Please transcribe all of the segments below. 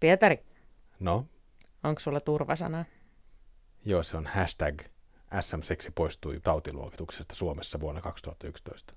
Pietari, No, onko sulla turvasana? joo, se on hashtag SM-seksi poistui tautiluokituksesta Suomessa vuonna 2011.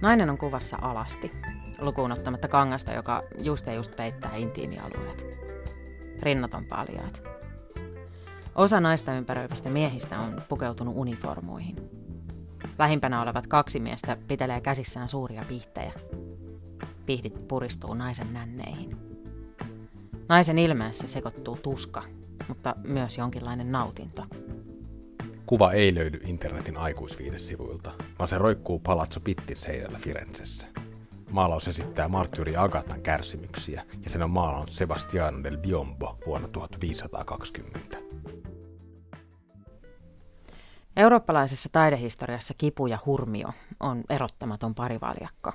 Nainen on kuvassa alasti, lukuun ottamatta kangasta, joka just ja just peittää intiimialueet. Rinnat on paljaat. Osa naista ympäröivistä miehistä on pukeutunut uniformuihin. Lähimpänä olevat kaksi miestä pitelee käsissään suuria pihtejä. Pihdit puristuu naisen nänneihin. Naisen ilmeessä sekoittuu tuska, mutta myös jonkinlainen nautinto. Kuva ei löydy internetin aikuisviidesivuilta, vaan se roikkuu Palazzo Pittin seinällä Firenzessä. Maalaus esittää marttyyri Agatan kärsimyksiä, ja sen on maalannut Sebastiano del Biombo vuonna 1520. Eurooppalaisessa taidehistoriassa kipu ja hurmio on erottamaton parivaljakko.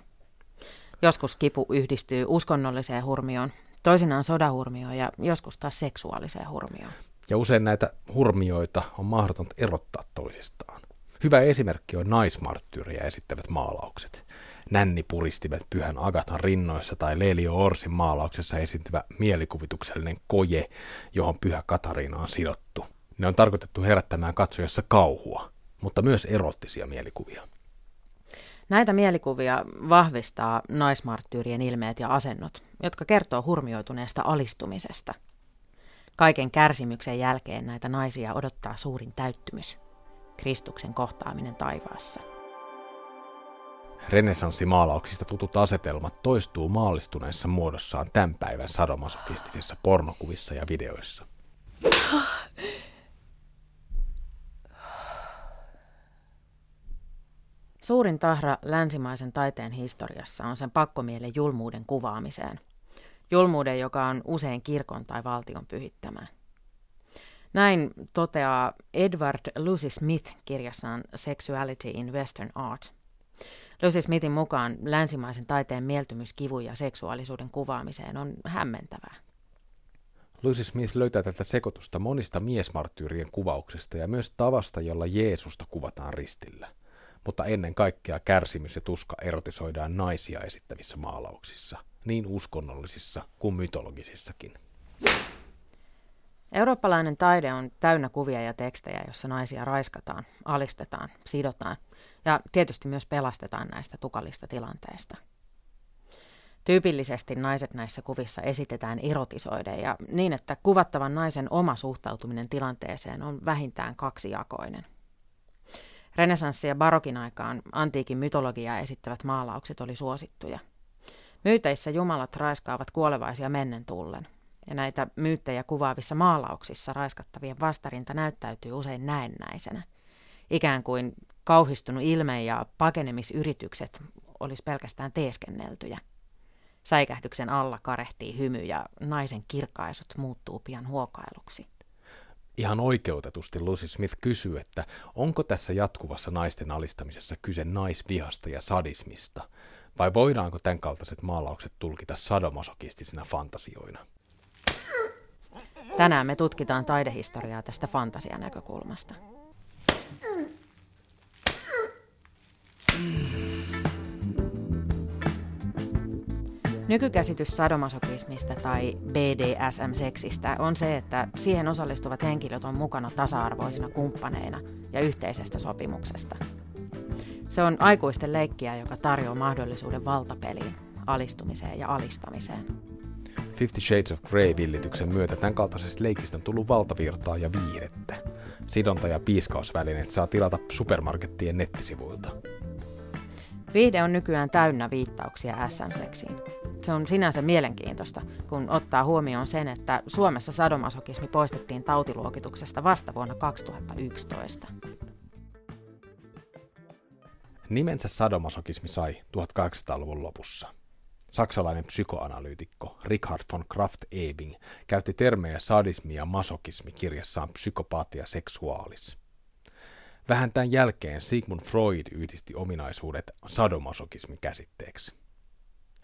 Joskus kipu yhdistyy uskonnolliseen hurmioon, toisinaan sodahurmioon ja joskus taas seksuaaliseen hurmioon. Ja usein näitä hurmioita on mahdotonta erottaa toisistaan. Hyvä esimerkki on naismarttyyriä esittävät maalaukset. Nänni puristimet pyhän Agatan rinnoissa tai Lelio Orsin maalauksessa esiintyvä mielikuvituksellinen koje, johon pyhä Katariina on sidottu. Ne on tarkoitettu herättämään katsojassa kauhua, mutta myös erottisia mielikuvia. Näitä mielikuvia vahvistaa naismarttyyrien ilmeet ja asennot, jotka kertoo hurmioituneesta alistumisesta. Kaiken kärsimyksen jälkeen näitä naisia odottaa suurin täyttymys, Kristuksen kohtaaminen taivaassa. Renesanssimaalauksista tutut asetelmat toistuu maallistuneessa muodossaan tämän päivän sadomasokistisissa pornokuvissa ja videoissa. Suurin tahra länsimaisen taiteen historiassa on sen pakkomielen julmuuden kuvaamiseen. Julmuuden, joka on usein kirkon tai valtion pyhittämää. Näin toteaa Edward Lucy Smith kirjassaan Sexuality in Western Art. Lucy Smithin mukaan länsimaisen taiteen mieltymys kivun ja seksuaalisuuden kuvaamiseen on hämmentävää. Lucy Smith löytää tätä sekoitusta monista miesmarttyyrien kuvauksista ja myös tavasta, jolla Jeesusta kuvataan ristillä. Mutta ennen kaikkea kärsimys ja tuska erotisoidaan naisia esittävissä maalauksissa, niin uskonnollisissa kuin mytologisissakin. Eurooppalainen taide on täynnä kuvia ja tekstejä, jossa naisia raiskataan, alistetaan, sidotaan ja tietysti myös pelastetaan näistä tukalista tilanteista. Tyypillisesti naiset näissä kuvissa esitetään erotisoiden ja niin, että kuvattavan naisen oma suhtautuminen tilanteeseen on vähintään kaksijakoinen. Renesanssi- ja barokin aikaan antiikin mytologiaa esittävät maalaukset oli suosittuja. Myyteissä jumalat raiskaavat kuolevaisia mennen tullen, ja näitä myyttejä kuvaavissa maalauksissa raiskattavien vastarinta näyttäytyy usein näennäisenä. Ikään kuin kauhistunut ilme ja pakenemisyritykset olisi pelkästään teeskenneltyjä. Säikähdyksen alla karehtii hymy ja naisen kirkaisut muuttuu pian huokailuksi. Ihan oikeutetusti Lucy Smith kysyy, että onko tässä jatkuvassa naisten alistamisessa kyse naisvihasta ja sadismista, vai voidaanko tämän kaltaiset maalaukset tulkita sadomasokistisina fantasioina? Tänään me tutkitaan taidehistoriaa tästä fantasianäkökulmasta. Nykykäsitys sadomasokismista tai BDSM-seksistä on se, että siihen osallistuvat henkilöt on mukana tasa-arvoisina kumppaneina ja yhteisestä sopimuksesta. Se on aikuisten leikkiä, joka tarjoaa mahdollisuuden valtapeliin, alistumiseen ja alistamiseen. Fifty Shades of Grey-villityksen myötä tämän kaltaisesta leikistä on tullut valtavirtaa ja viihdettä. Sidonta- ja piiskausvälineet saa tilata supermarkettien nettisivuilta. Viihde on nykyään täynnä viittauksia SM-seksiin. Se on sinänsä mielenkiintoista, kun ottaa huomioon sen, että Suomessa sadomasokismi poistettiin tautiluokituksesta vasta vuonna 2011. Nimensä sadomasokismi sai 1800-luvun lopussa. Saksalainen psykoanalyytikko Richard von Kraft-Ebing käytti termejä sadismi ja masokismi kirjassaan Psykopatia sexualis. Vähän tämän jälkeen Sigmund Freud yhdisti ominaisuudet sadomasokismin käsitteeksi.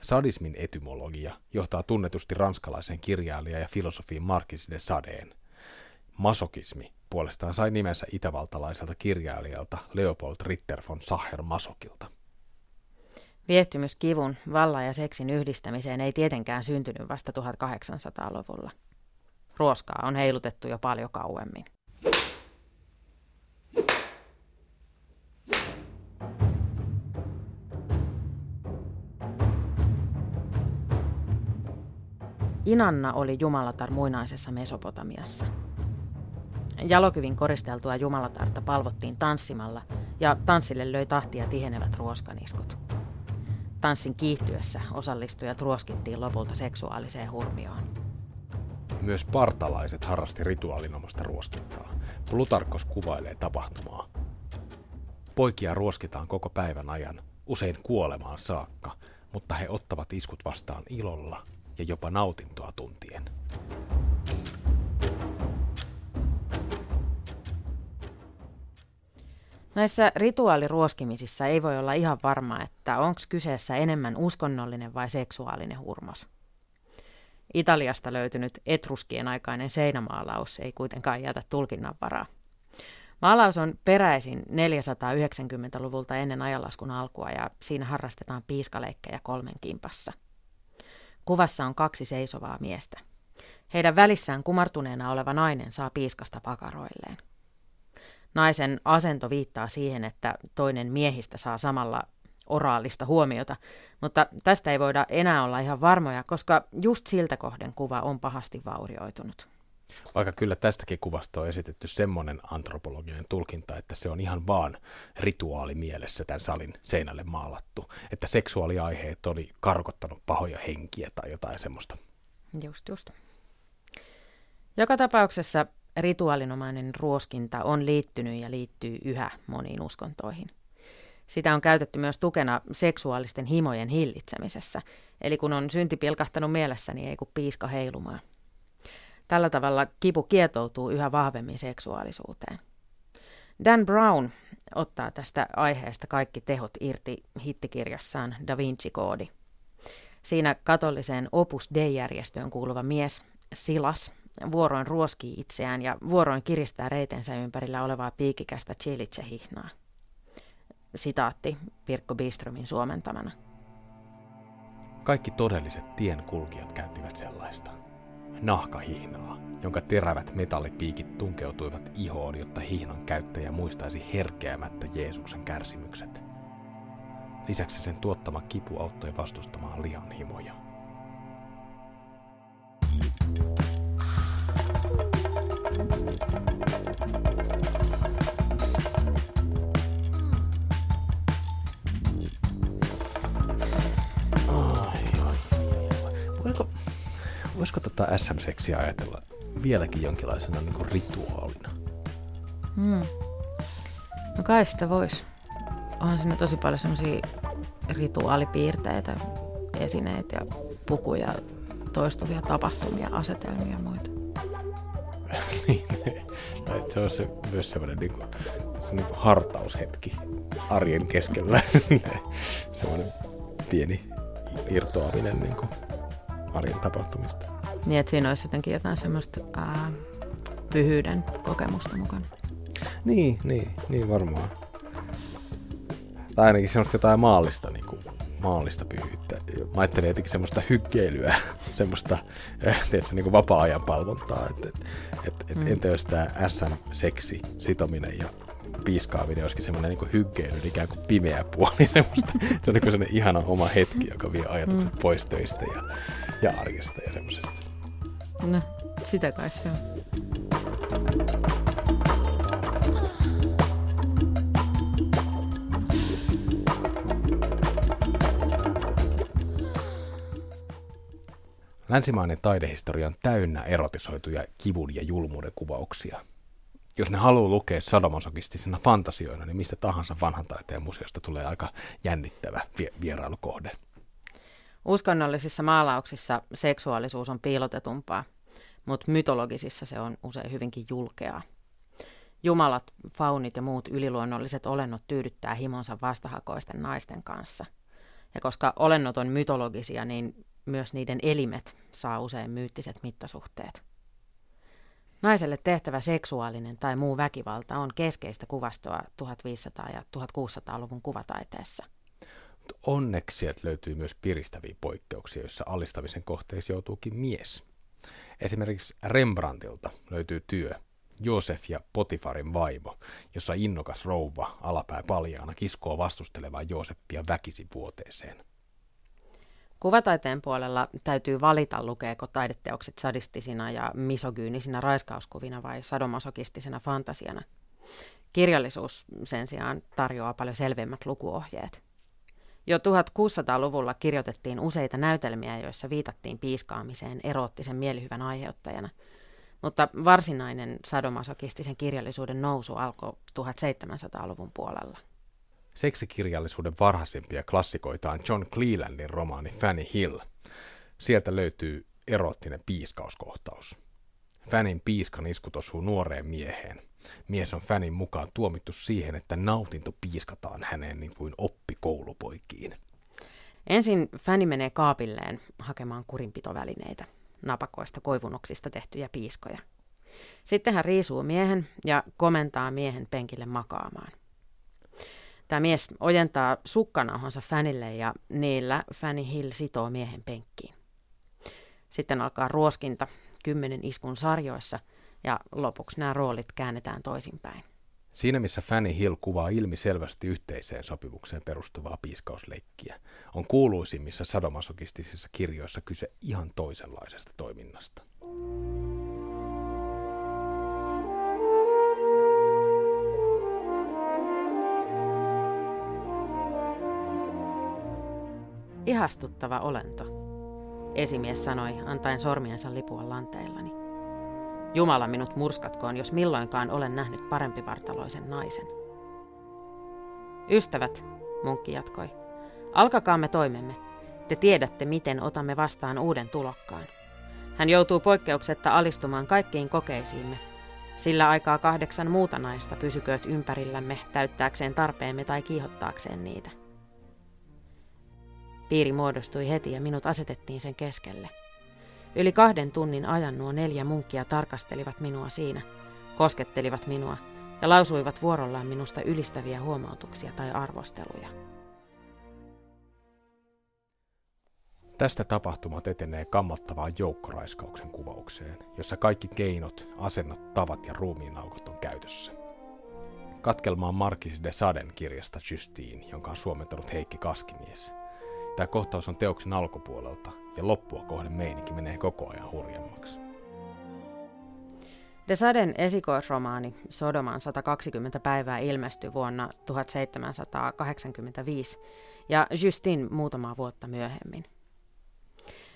Sadismin etymologia johtaa tunnetusti ranskalaisen kirjailija ja filosofiin Marquis de Sadeen. Masokismi puolestaan sai nimensä itävaltalaiselta kirjailijalta Leopold Ritter von Sacher Masokilta. Viehtymys kivun, vallan ja seksin yhdistämiseen ei tietenkään syntynyt vasta 1800-luvulla. Ruoskaa on heilutettu jo paljon kauemmin. Inanna oli jumalatar muinaisessa Mesopotamiassa. Jalokyvin koristeltua jumalatarta palvottiin tanssimalla ja tanssille löi tahtia tihenevät ruoskaniskut. Tanssin kiihtyessä osallistujat ruoskittiin lopulta seksuaaliseen hurmioon. Myös partalaiset harrasti rituaalinomasta ruoskintaa. Plutarkos kuvailee tapahtumaa. Poikia ruoskitaan koko päivän ajan, usein kuolemaan saakka, mutta he ottavat iskut vastaan ilolla ja jopa nautintoa tuntien. Näissä rituaaliruoskimisissa ei voi olla ihan varma, että onko kyseessä enemmän uskonnollinen vai seksuaalinen hurmos. Italiasta löytynyt etruskien aikainen seinämaalaus ei kuitenkaan jätä tulkinnan varaa. Maalaus on peräisin 490-luvulta ennen ajanlaskun alkua ja siinä harrastetaan piiskaleikkejä kolmen kimpassa. Kuvassa on kaksi seisovaa miestä. Heidän välissään kumartuneena oleva nainen saa piiskasta pakaroilleen. Naisen asento viittaa siihen, että toinen miehistä saa samalla oraalista huomiota, mutta tästä ei voida enää olla ihan varmoja, koska just siltä kohden kuva on pahasti vaurioitunut. Vaikka kyllä tästäkin kuvasta on esitetty semmoinen antropologinen tulkinta, että se on ihan vaan rituaali mielessä tämän salin seinälle maalattu. Että seksuaaliaiheet oli karkottanut pahoja henkiä tai jotain semmoista. Just, just. Joka tapauksessa rituaalinomainen ruoskinta on liittynyt ja liittyy yhä moniin uskontoihin. Sitä on käytetty myös tukena seksuaalisten himojen hillitsemisessä, eli kun on synti pilkahtanut mielessä, niin ei kun piiska heilumaan. Tällä tavalla kipu kietoutuu yhä vahvemmin seksuaalisuuteen. Dan Brown ottaa tästä aiheesta kaikki tehot irti hittikirjassaan Da Vinci-koodi. Siinä katoliseen Opus Dei-järjestöön kuuluva mies Silas vuoroin ruoskii itseään ja vuoroin kiristää reitensä ympärillä olevaa piikikästä chilitse-hihnaa. Sitaatti Pirkko Bistromin suomentamana. Kaikki todelliset tienkulkijat käyttivät sellaista. Nahkahihnaa, jonka terävät metallipiikit tunkeutuivat ihoon, jotta hihnan käyttäjä muistaisi herkeämättä Jeesuksen kärsimykset. Lisäksi sen tuottama kipu auttoi vastustamaan lihan himoja. Tota SM-seksiä ajatella vieläkin jonkinlaisena niin kuin rituaalina? Hmm. No kai sitä voisi. Onhan siinä tosi paljon semmoisia rituaalipiirteitä, esineitä ja pukuja, toistuvia tapahtumia, asetelmia ja muita. niin, se on se, myös semmoinen niin kuin, se niin kuin hartaushetki arjen keskellä. semmoinen pieni irtoaminen niin kuin arjen tapahtumista. Niin, että siinä olisi jotenkin jotain semmoista ää, pyhyyden kokemusta mukana. Niin, niin, niin varmaan. Tai ainakin semmoista jotain maallista, niin kuin, maallista pyhyyttä. Mä ajattelin jotenkin semmoista hykkeilyä, semmoista tiedätkö, niin kuin vapaa-ajan palvontaa. Et, et, et, et mm. Entä jos tämä SM-seksi, sitominen ja piiskaaminen olisikin semmoinen niin hyggeily, ikään kuin pimeä puoli. se on niin semmoinen ihana oma hetki, joka vie ajatukset mm. pois töistä ja, ja arjesta ja semmoisesta. No, sitä kai se on. Länsimainen taidehistoria on täynnä erotisoituja kivun ja julmuuden kuvauksia. Jos ne haluaa lukea sadomasokistisena fantasioina, niin mistä tahansa vanhan taiteen museosta tulee aika jännittävä vierailukohde. Uskonnollisissa maalauksissa seksuaalisuus on piilotetumpaa, mutta mytologisissa se on usein hyvinkin julkeaa. Jumalat, faunit ja muut yliluonnolliset olennot tyydyttää himonsa vastahakoisten naisten kanssa. Ja koska olennot on mytologisia, niin myös niiden elimet saa usein myyttiset mittasuhteet. Naiselle tehtävä seksuaalinen tai muu väkivalta on keskeistä kuvastoa 1500- ja 1600-luvun kuvataiteessa. Onneksi sieltä löytyy myös piristäviä poikkeuksia, joissa alistamisen kohteeksi joutuukin mies. Esimerkiksi Rembrandtilta löytyy työ Joosef ja Potifarin vaimo, jossa innokas rouva alapää paljaana kiskoo vastustelevaa Joosepia väkisivuoteeseen. Kuvataiteen puolella täytyy valita, lukeeko taideteokset sadistisina ja misogyynisinä raiskauskuvina vai sadomasokistisena fantasiana. Kirjallisuus sen sijaan tarjoaa paljon selvemmät lukuohjeet. Jo 1600-luvulla kirjoitettiin useita näytelmiä, joissa viitattiin piiskaamiseen eroottisen mielihyvän aiheuttajana, mutta varsinainen sadomasokistisen kirjallisuuden nousu alkoi 1700-luvun puolella. Seksikirjallisuuden varhaisimpia klassikoita on John Clelandin romaani Fanny Hill. Sieltä löytyy eroottinen piiskauskohtaus. Fannin piiskan iskut osuu nuoreen mieheen. Mies on Fannin mukaan tuomittu siihen, että nautinto piiskataan häneen niin kuin oppikoulupoikiin. Ensin Fanny menee kaapilleen hakemaan kurinpitovälineitä, napakoista koivunoksista tehtyjä piiskoja. Sitten hän riisuu miehen ja komentaa miehen penkille makaamaan. Tämä mies ojentaa sukkanauhansa Fänille ja niillä Fanny Hill sitoo miehen penkkiin. Sitten alkaa ruoskinta kymmenen iskun sarjoissa ja lopuksi nämä roolit käännetään toisinpäin. Siinä missä Fanny Hill kuvaa ilmi selvästi yhteiseen sopimukseen perustuvaa piiskausleikkiä, on kuuluisimmissa sadomasokistisissa kirjoissa kyse ihan toisenlaisesta toiminnasta. Ihastuttava olento, esimies sanoi, antaen sormiensa lipua lanteillani. Jumala minut murskatkoon, jos milloinkaan olen nähnyt parempivartaloisen naisen. Ystävät, munkki jatkoi, alkakaamme toimemme. Te tiedätte, miten otamme vastaan uuden tulokkaan. Hän joutuu poikkeuksetta alistumaan kaikkiin kokeisiimme. Sillä aikaa kahdeksan muuta naista pysykööt ympärillämme täyttääkseen tarpeemme tai kiihottaakseen niitä. Piiri muodostui heti ja minut asetettiin sen keskelle. Yli kahden tunnin ajan nuo neljä munkkia tarkastelivat minua siinä, koskettelivat minua ja lausuivat vuorollaan minusta ylistäviä huomautuksia tai arvosteluja. Tästä tapahtumat etenee kammottavaan joukkoraiskauksen kuvaukseen, jossa kaikki keinot, asennot, tavat ja ruumiinaukot on käytössä. Katkelma on Markis de Saden kirjasta Justine, jonka on suomentanut Heikki Kaskimies – Tämä kohtaus on teoksen alkupuolelta ja loppua kohden meininki menee koko ajan hurjemmaksi. De Saden esikoisromaani Sodoman 120 päivää ilmestyi vuonna 1785 ja Justin muutamaa vuotta myöhemmin.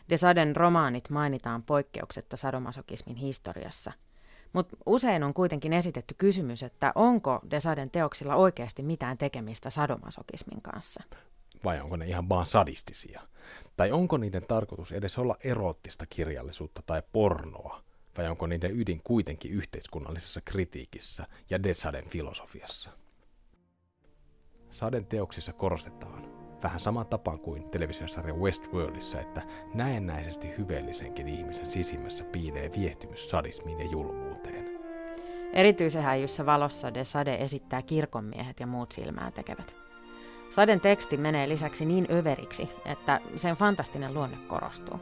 De Saden romaanit mainitaan poikkeuksetta sadomasokismin historiassa, mutta usein on kuitenkin esitetty kysymys, että onko De Saden teoksilla oikeasti mitään tekemistä sadomasokismin kanssa vai onko ne ihan vaan sadistisia? Tai onko niiden tarkoitus edes olla eroottista kirjallisuutta tai pornoa, vai onko niiden ydin kuitenkin yhteiskunnallisessa kritiikissä ja Desaden filosofiassa? Saden teoksissa korostetaan, vähän saman tapaan kuin televisiosarja Westworldissa, että näennäisesti hyveellisenkin ihmisen sisimmässä piilee viehtymys sadismiin ja julmuuteen. Erityisen häijyssä valossa De Sade esittää kirkonmiehet ja muut silmää tekevät. Saden teksti menee lisäksi niin överiksi, että sen fantastinen luonne korostuu.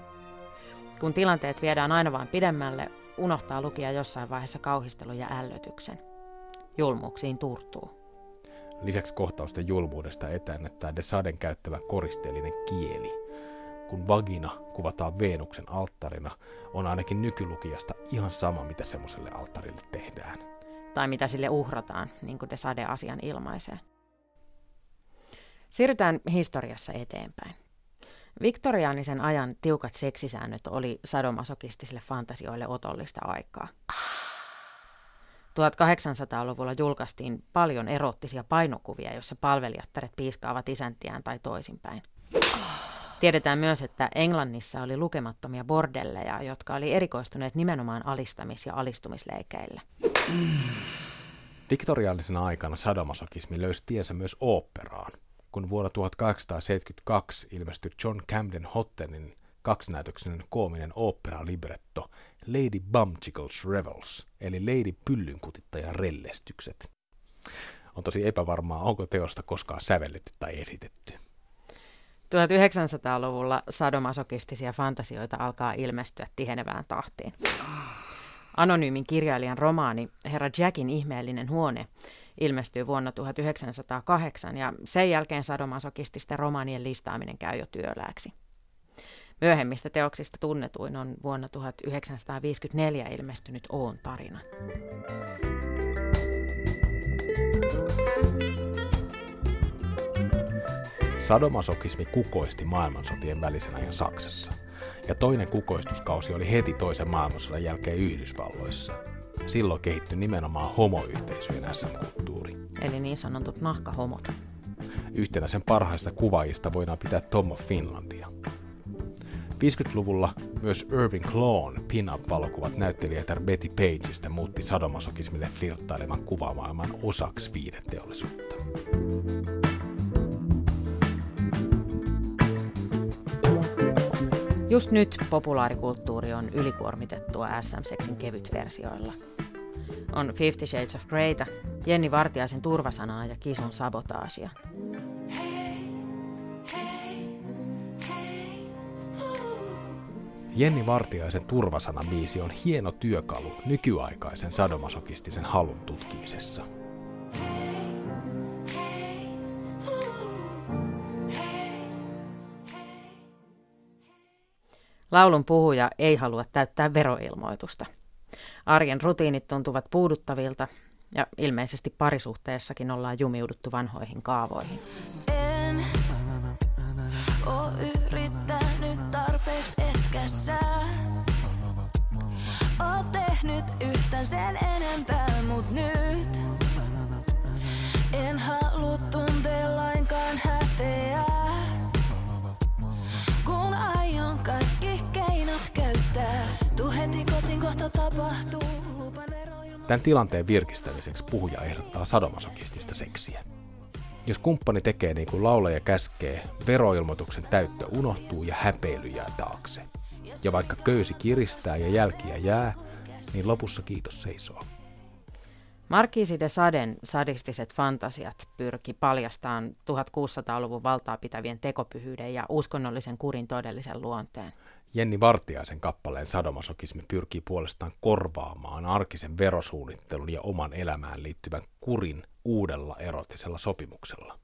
Kun tilanteet viedään aina vain pidemmälle, unohtaa lukija jossain vaiheessa kauhistelun ja ällötyksen. Julmuuksiin turtuu. Lisäksi kohtausten julmuudesta etäännättää De Saden käyttävä koristeellinen kieli. Kun vagina kuvataan Veenuksen alttarina, on ainakin nykylukijasta ihan sama, mitä semmoiselle alttarille tehdään. Tai mitä sille uhrataan, niin kuin De Sade asian ilmaisee. Siirrytään historiassa eteenpäin. Viktoriaanisen ajan tiukat seksisäännöt oli sadomasokistisille fantasioille otollista aikaa. 1800-luvulla julkaistiin paljon erottisia painokuvia, joissa palvelijattaret piiskaavat isäntiään tai toisinpäin. Tiedetään myös, että Englannissa oli lukemattomia bordelleja, jotka oli erikoistuneet nimenomaan alistamis- ja alistumisleikeille. Viktoriaalisena aikana sadomasokismi löysi tiensä myös oopperaan – kun vuonna 1872 ilmestyi John Camden Hottenin kaksinäytöksinen koominen opera-libretto Lady Bumchickel's Revels, eli Lady Pyllynkutittajan rellestykset. On tosi epävarmaa, onko teosta koskaan sävelletty tai esitetty. 1900-luvulla sadomasokistisia fantasioita alkaa ilmestyä tihenevään tahtiin. Anonyymin kirjailijan romaani Herra Jackin ihmeellinen huone ilmestyy vuonna 1908 ja sen jälkeen sadomasokististen romaanien listaaminen käy jo työlääksi. Myöhemmistä teoksista tunnetuin on vuonna 1954 ilmestynyt Oon tarina. Sadomasokismi kukoisti maailmansotien välisen ajan Saksassa, ja toinen kukoistuskausi oli heti toisen maailmansodan jälkeen Yhdysvalloissa. Silloin kehittyi nimenomaan homoyhteisöjen SM-kulttuuri. Eli niin sanotut nahkahomot. Yhtenä sen parhaista kuvaajista voidaan pitää Tom of Finlandia. 50-luvulla myös Irving Klawn pin-up-valokuvat näyttelijätär Betty Pageista muutti sadomasokismille flirttailevan kuvamaailman osaksi viideteollisuutta. Just nyt populaarikulttuuri on ylikuormitettua SM-seksin kevytversioilla. On Fifty Shades of Greytä, Jenni Vartiaisen turvasanaa ja Kison sabotaasia. Jenni Vartiaisen turvasana biisi on hieno työkalu nykyaikaisen sadomasokistisen halun tutkimisessa. Laulun puhuja ei halua täyttää veroilmoitusta. Arjen rutiinit tuntuvat puuduttavilta ja ilmeisesti parisuhteessakin ollaan jumiuduttu vanhoihin kaavoihin. En oo yrittänyt tarpeeksi etkä sä. Oot tehnyt yhtään sen enempää, mut nyt en halua tuntea lainkaan häpeää. Tämän tilanteen virkistämiseksi puhuja ehdottaa sadomasokistista seksiä. Jos kumppani tekee niin kuin laulaja käskee, veroilmoituksen täyttö unohtuu ja häpeily jää taakse. Ja vaikka köysi kiristää ja jälkiä jää, niin lopussa kiitos seisoo. Markiisi de Saden sadistiset fantasiat pyrki paljastamaan 1600-luvun valtaa pitävien tekopyhyyden ja uskonnollisen kurin todellisen luonteen. Jenni Vartiaisen kappaleen sadomasokismi pyrkii puolestaan korvaamaan arkisen verosuunnittelun ja oman elämään liittyvän kurin uudella erotisella sopimuksella.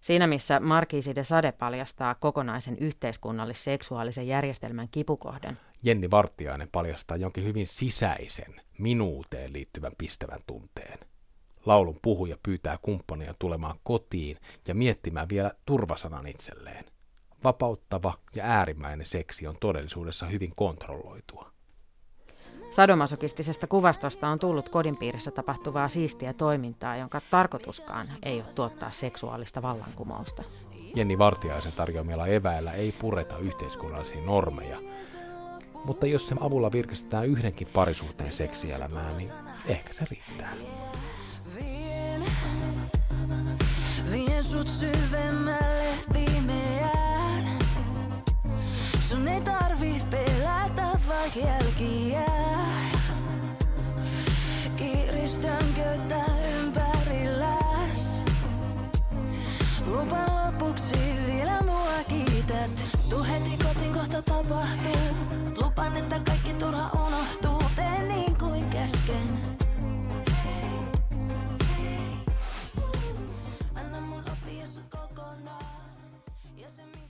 Siinä missä Markiisi de Sade paljastaa kokonaisen yhteiskunnallis-seksuaalisen järjestelmän kipukohden. Jenni Vartiainen paljastaa jonkin hyvin sisäisen, minuuteen liittyvän pistävän tunteen. Laulun puhuja pyytää kumppania tulemaan kotiin ja miettimään vielä turvasanan itselleen – vapauttava ja äärimmäinen seksi on todellisuudessa hyvin kontrolloitua. Sadomasokistisesta kuvastosta on tullut kodin piirissä tapahtuvaa siistiä toimintaa, jonka tarkoituskaan ei ole tuottaa seksuaalista vallankumousta. Jenni Vartiaisen tarjoamilla eväillä ei pureta yhteiskunnallisia normeja, mutta jos sen avulla virkistetään yhdenkin parisuhteen seksielämää, niin ehkä se riittää. Vien, vien sut syvemmälle Sun ei tarvi pelätä jälkiä. Kiristän köyttä ympärilläs. Lupa lopuksi vielä mua kiität. Tuu heti kotiin kohta tapahtuu. Lupan, että kaikki turha unohtuu. Teen niin kuin kesken Anna mun oppia. Ja.